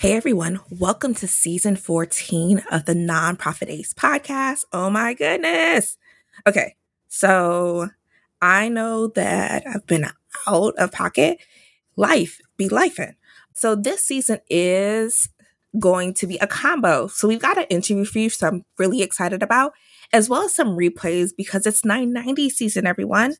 Hey everyone, welcome to season 14 of the Nonprofit Ace podcast. Oh my goodness. Okay, so I know that I've been out of pocket. Life be lifing. So this season is going to be a combo. So we've got an interview for you, so I'm really excited about, as well as some replays because it's 990 season, everyone.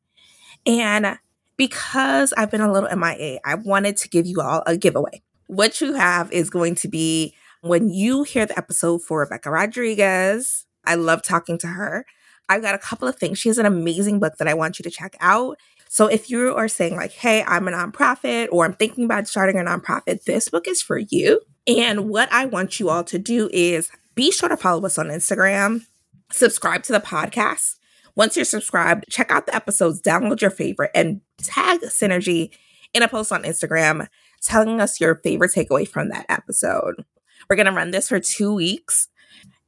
And because I've been a little MIA, I wanted to give you all a giveaway what you have is going to be when you hear the episode for Rebecca Rodriguez. I love talking to her. I've got a couple of things. She has an amazing book that I want you to check out. So if you are saying, like, hey, I'm a nonprofit or I'm thinking about starting a nonprofit, this book is for you. And what I want you all to do is be sure to follow us on Instagram, subscribe to the podcast. Once you're subscribed, check out the episodes, download your favorite, and tag Synergy in a post on Instagram telling us your favorite takeaway from that episode. We're going to run this for two weeks.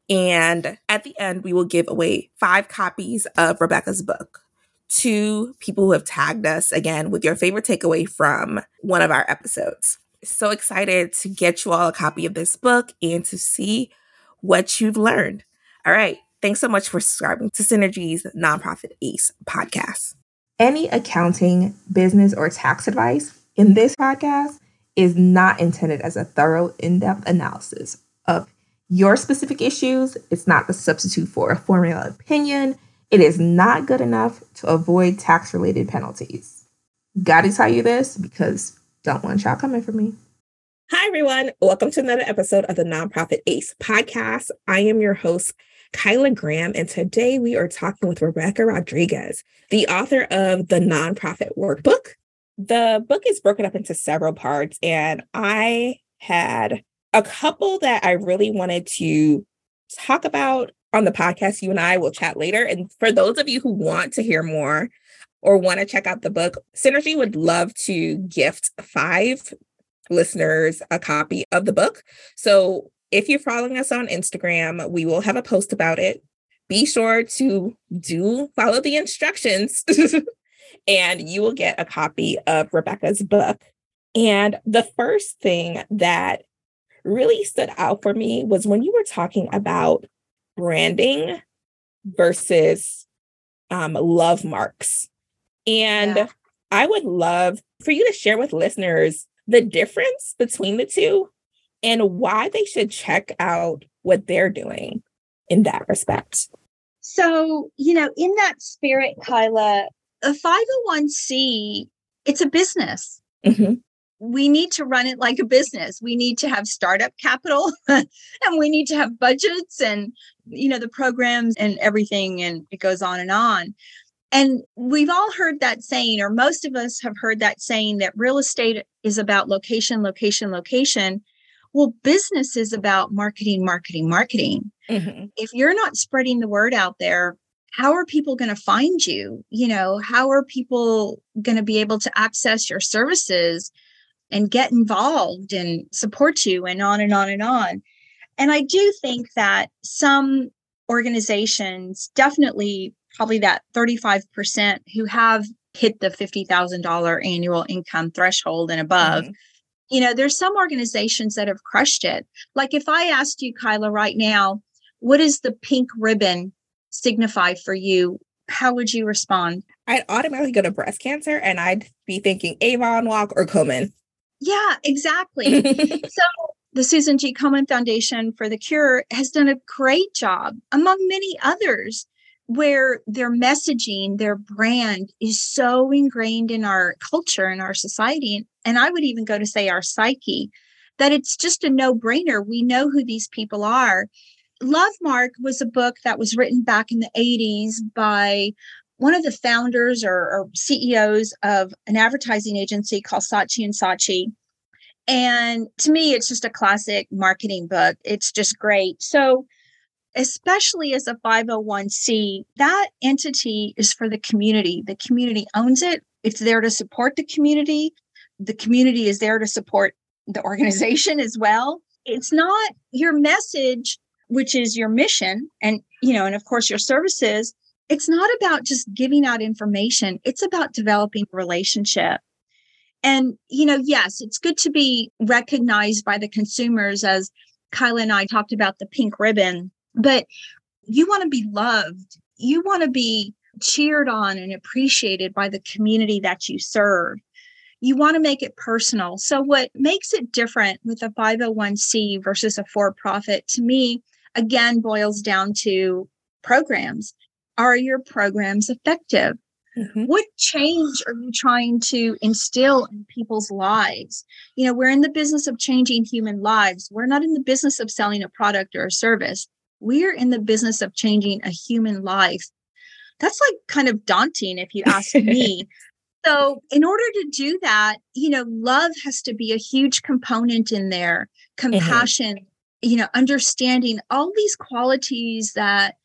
And at the end, we will give away five copies of Rebecca's book to people who have tagged us again with your favorite takeaway from one of our episodes. So excited to get you all a copy of this book and to see what you've learned. All right. Thanks so much for subscribing to Synergy's Nonprofit Ace podcast. Any accounting, business, or tax advice in this podcast is not intended as a thorough, in depth analysis of your specific issues. It's not the substitute for a formula opinion. It is not good enough to avoid tax related penalties. Gotta tell you this because don't want y'all coming for me. Hi, everyone. Welcome to another episode of the Nonprofit Ace podcast. I am your host, Chyla Graham, and today we are talking with Rebecca Rodriguez, the author of the Nonprofit Workbook, the book is broken up into several parts, and I had a couple that I really wanted to talk about on the podcast. You and I will chat later. And for those of you who want to hear more or want to check out the book, Synergy would love to gift five listeners a copy of the book. So if you're following us on Instagram, we will have a post about it. Be sure to do follow the instructions and you will get a copy of Rebecca's book. And the first thing that really stood out for me was when you were talking about branding versus um, love marks. And yeah. I would love for you to share with listeners the difference between the two and why they should check out what they're doing in that respect. So, you know, in that spirit, Chyla, a 501c, it's a business. Mm-hmm. We need to run it like a business. We need to have startup capital and we need to have budgets and, you know, the programs and everything. And it goes on and on. And we've all heard that saying, or most of us have heard that saying that real estate is about location, location, location. Well, business is about marketing, marketing, marketing. Mm-hmm. If you're not spreading the word out there, how are people going to find you? You know, how are people going to be able to access your services and get involved and support you and on and on and on? And I do think that some organizations, definitely probably that 35% who have hit the $50,000 annual income threshold and above. Mm-hmm. You know, there's some organizations that have crushed it. Like if I asked you, Chyla, right now, what is the pink ribbon signify for you, how would you respond? I'd automatically go to breast cancer and I'd be thinking Avon Walk or Komen. Yeah, exactly. so the Susan G. Komen Foundation for the Cure has done a great job, among many others, where their messaging, their brand is so ingrained in our culture and our society. And I would even go to say our psyche that it's just a no brainer. We know who these people are. Love Mark was a book that was written back in the 80s by one of the founders or, or CEOs of an advertising agency called Saatchi and Saatchi. And to me, it's just a classic marketing book. It's just great. So, especially as a 501c, that entity is for the community. The community owns it, it's there to support the community. The community is there to support the organization as well. It's not your message which is your mission and you know and of course your services it's not about just giving out information it's about developing a relationship And, you know, yes, it's good to be recognized by the consumers as Kyla and I talked about the pink ribbon, but you want to be loved. You want to be cheered on and appreciated by the community that you serve. You want to make it personal. So, what makes it different with a 501c versus a for profit to me, again, boils down to programs. Are your programs effective? Mm-hmm. What change are you trying to instill in people's lives? You know, we're in the business of changing human lives. We're not in the business of selling a product or a service. We're in the business of changing a human life. That's like kind of daunting if you ask me. so, in order to do that, you know, love has to be a huge component in there, compassion, mm-hmm. You know, understanding all these qualities that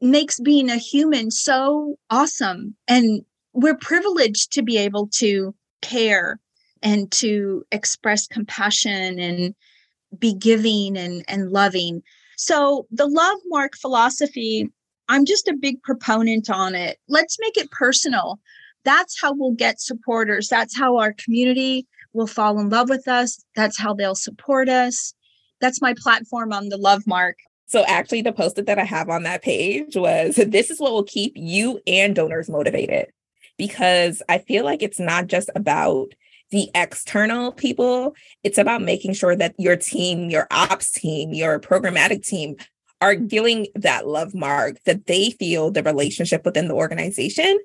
makes being a human so awesome. And we're privileged to be able to care and to express compassion and be giving and, and loving. So, the love mark philosophy, I'm just a big proponent on it. Let's make it personal. That's how we'll get supporters. That's how our community will fall in love with us. That's how they'll support us. That's my platform on the love mark. So actually the post that I have on that page was this is what will keep you and donors motivated because I feel like it's not just about the external people, it's about making sure that your team, your ops team, your programmatic team are feeling that love mark that they feel the relationship within the organization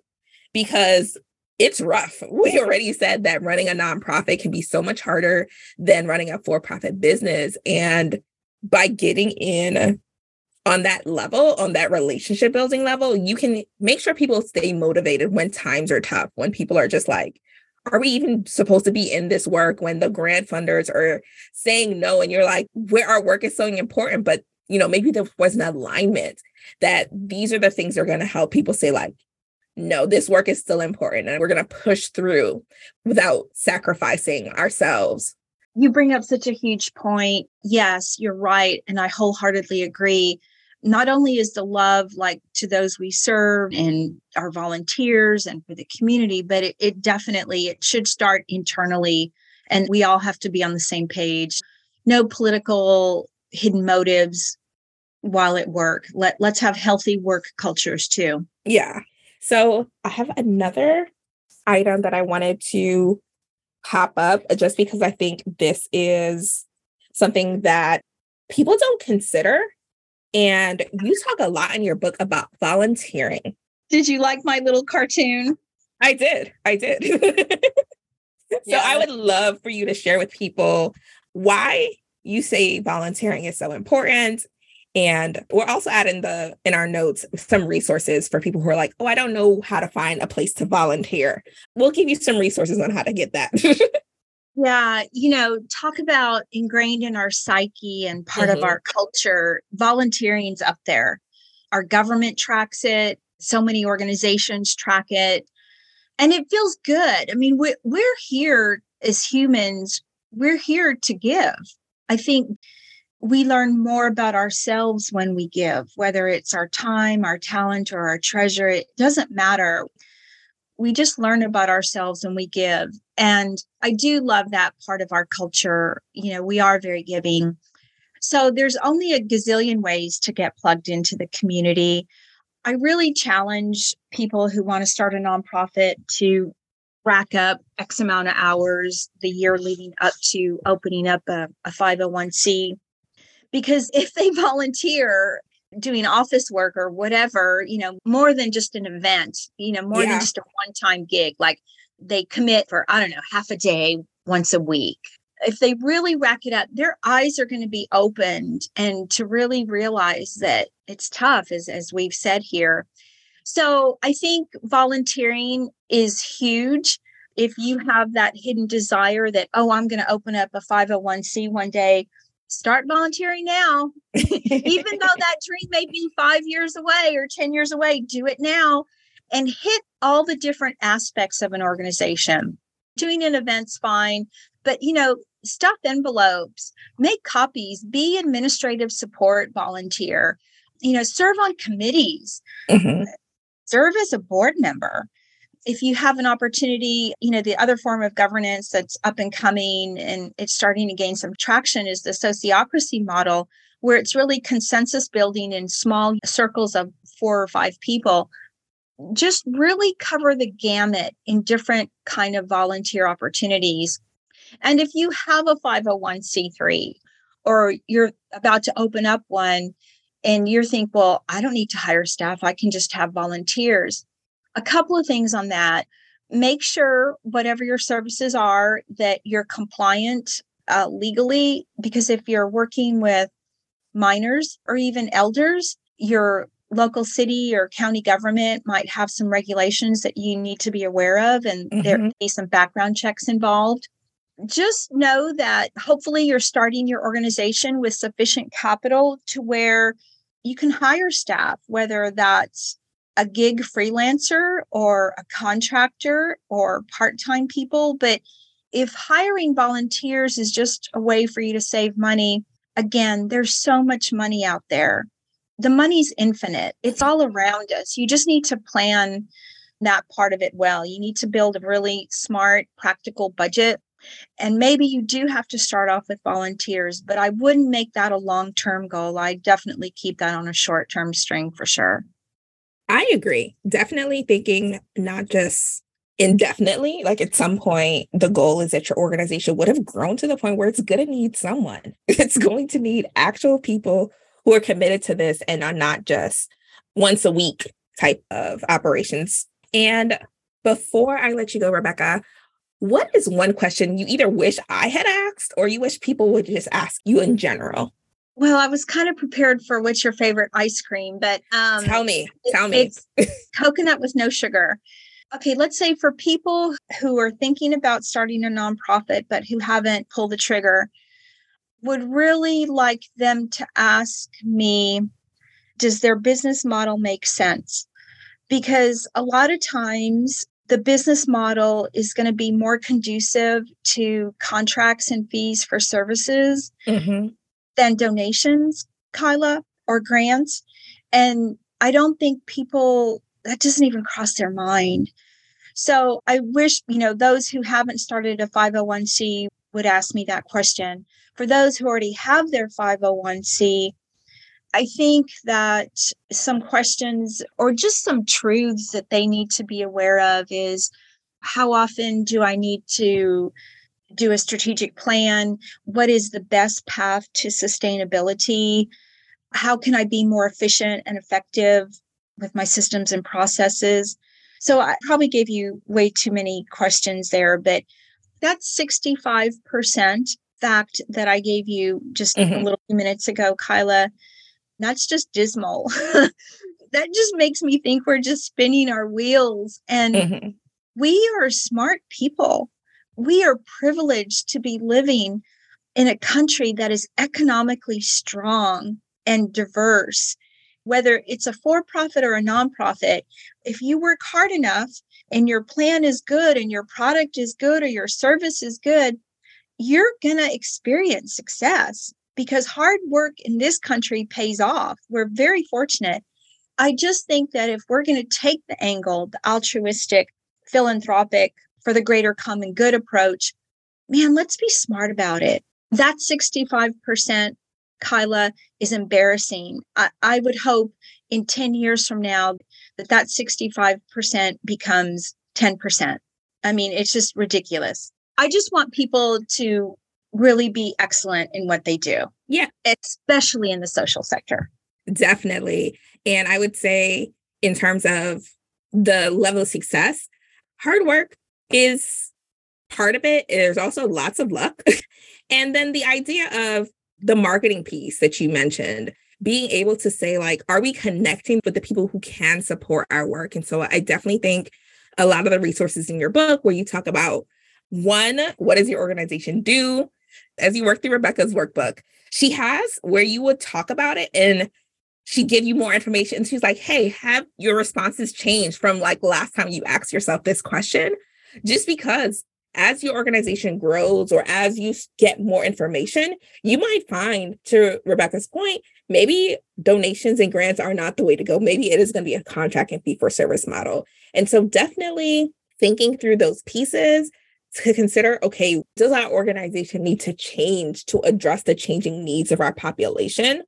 because it's rough. We already said that running a nonprofit can be so much harder than running a for profit business. And by getting in on that level, on that relationship building level, you can make sure people stay motivated when times are tough, when people are just like, are we even supposed to be in this work when the grant funders are saying no and you're like where our work is so important but you know maybe there was an alignment that these are the things that are going to help people say like no this work is still important and we're going to push through without sacrificing ourselves you bring up such a huge point. Yes, you're right. And I wholeheartedly agree. Not only is the love like to those we serve and our volunteers and for the community, but it, it definitely it should start internally and we all have to be on the same page. No political hidden motives while at work. Let let's have healthy work cultures too. Yeah. So I have another item that I wanted to pop up uh, just because I think this is something that people don't consider. And you talk a lot in your book about volunteering. Did you like my little cartoon? I did. I did. so yeah. I would love for you to share with people why you say volunteering is so important and we're also adding the in our notes some resources for people who are like, oh, I don't know how to find a place to volunteer. We'll give you some resources on how to get that. yeah, you know, talk about ingrained in our psyche and part mm-hmm. of our culture. Volunteering's up there. Our government tracks it. So many organizations track it. And it feels good. I mean, we, we're here as humans, we're here to give. I think we learn more about ourselves when we give, whether it's our time, our talent, or our treasure. It doesn't matter. We just learn about ourselves when we give. And I do love that part of our culture. You know, we are very giving. So there's only a gazillion ways to get plugged into the community. I really challenge people who want to start a nonprofit to rack up X amount of hours the year leading up to opening up a, a 501c because if they volunteer doing office work or whatever, you know, more than just an event, you know, more yeah. than just a one time gig, like they commit for, I don't know, half a day once a week. If they really rack it up, their eyes are going to be opened and to really realize that it's tough, as, as we've said here. So I think volunteering is huge. If you have that hidden desire that, oh, I'm going to open up a 501c one day, start volunteering now. Even though that dream may be five years away or 10 years away, do it now and hit all the different aspects of an organization. Doing an event's fine, but you know, stuff envelopes, make copies, be administrative support volunteer, you know, serve on committees, mm-hmm. serve as a board member. If you have an opportunity, you know, the other form of governance that's up and coming and it's starting to gain some traction is the sociocracy model, where it's really consensus building in small circles of four or five people. Just really cover the gamut in different kind of volunteer opportunities. And if you have a 501c3 or you're about to open up one and you think, well, I don't need to hire staff, I can just have volunteers a couple of things on that. Make sure whatever your services are that you're compliant uh, legally, because if you're working with minors or even elders, your local city or county government might have some regulations that you need to be aware of, and mm-hmm. there may be some background checks involved. Just know that hopefully you're starting your organization with sufficient capital to where you can hire staff, whether that's a gig freelancer or a contractor or part time people. But if hiring volunteers is just a way for you to save money, again, there's so much money out there. The money's infinite, it's all around us. You just need to plan that part of it well. You need to build a really smart, practical budget. And maybe you do have to start off with volunteers, but I wouldn't make that a long term goal. I definitely keep that on a short term string for sure. I agree. Definitely thinking not just indefinitely, like at some point, the goal is that your organization would have grown to the point where it's going to need someone. It's going to need actual people who are committed to this and are not just once a week type of operations. And before I let you go, Rebecca, what is one question you either wish I had asked or you wish people would just ask you in general? Well, I was kind of prepared for what's your favorite ice cream, but um, tell me, tell me. It's coconut with no sugar. Okay, let's say for people who are thinking about starting a nonprofit but who haven't pulled the trigger, would really like them to ask me does their business model make sense? Because a lot of times the business model is going to be more conducive to contracts and fees for services mm-hmm than donations, Chyla, or grants. And I don't think people, that doesn't even cross their mind. So I wish, you know, those who haven't started a 501c would ask me that question. For those who already have their 501c, I think that some questions or just some truths that they need to be aware of is how often do I need to do a strategic plan. What is the best path to sustainability? How can I be more efficient and effective with my systems and processes? So I probably gave you way too many questions there, but that's 65% fact that I gave you just mm-hmm. a little few minutes ago, Chyla. That's just dismal. that just makes me think we're just spinning our wheels. And mm-hmm. we are smart people we are privileged to be living in a country that is economically strong and diverse. Whether it's a for profit or a nonprofit, if you work hard enough and your plan is good and your product is good or your service is good, you're going to experience success because hard work in this country pays off. We're very fortunate. I just think that if we're going to take the angle, the altruistic, philanthropic, for the greater common good approach, man, let's be smart about it. That 65%, Chyla, is embarrassing. I, I would hope in 10 years from now that that 65% becomes 10%. I mean, it's just ridiculous. I just want people to really be excellent in what they do. Yeah. Especially in the social sector. Definitely. And I would say, in terms of the level of success, hard work, is part of it. There's also lots of luck. and then the idea of the marketing piece that you mentioned, being able to say, like, are we connecting with the people who can support our work? And so I definitely think a lot of the resources in your book where you talk about one, what does your organization do? As you work through Rebecca's workbook, she has where you would talk about it and she give you more information. She's like, hey, have your responses changed from like last time you asked yourself this question? Just because as your organization grows or as you get more information, you might find, to Rebecca's point, maybe donations and grants are not the way to go. Maybe it is going to be a contract and fee for service model. And so definitely thinking through those pieces to consider okay, does our organization need to change to address the changing needs of our population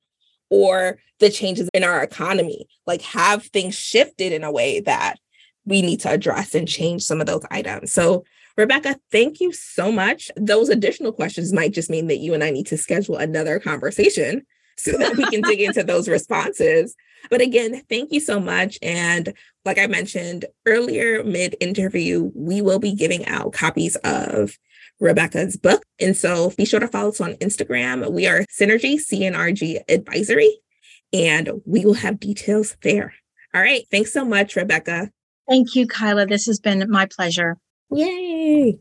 or the changes in our economy? Like, have things shifted in a way that we need to address and change some of those items? So, Rebecca, thank you so much. Those additional questions might just mean that you and I need to schedule another conversation so that we can dig into those responses. But again, thank you so much. And like I mentioned earlier, mid interview, we will be giving out copies of Rebecca's book. And so be sure to follow us on Instagram. We are Synergy CNRG Advisory, and we will have details there. All right. Thanks so much, Rebecca. Thank you, Chyla. This has been my pleasure. Yay.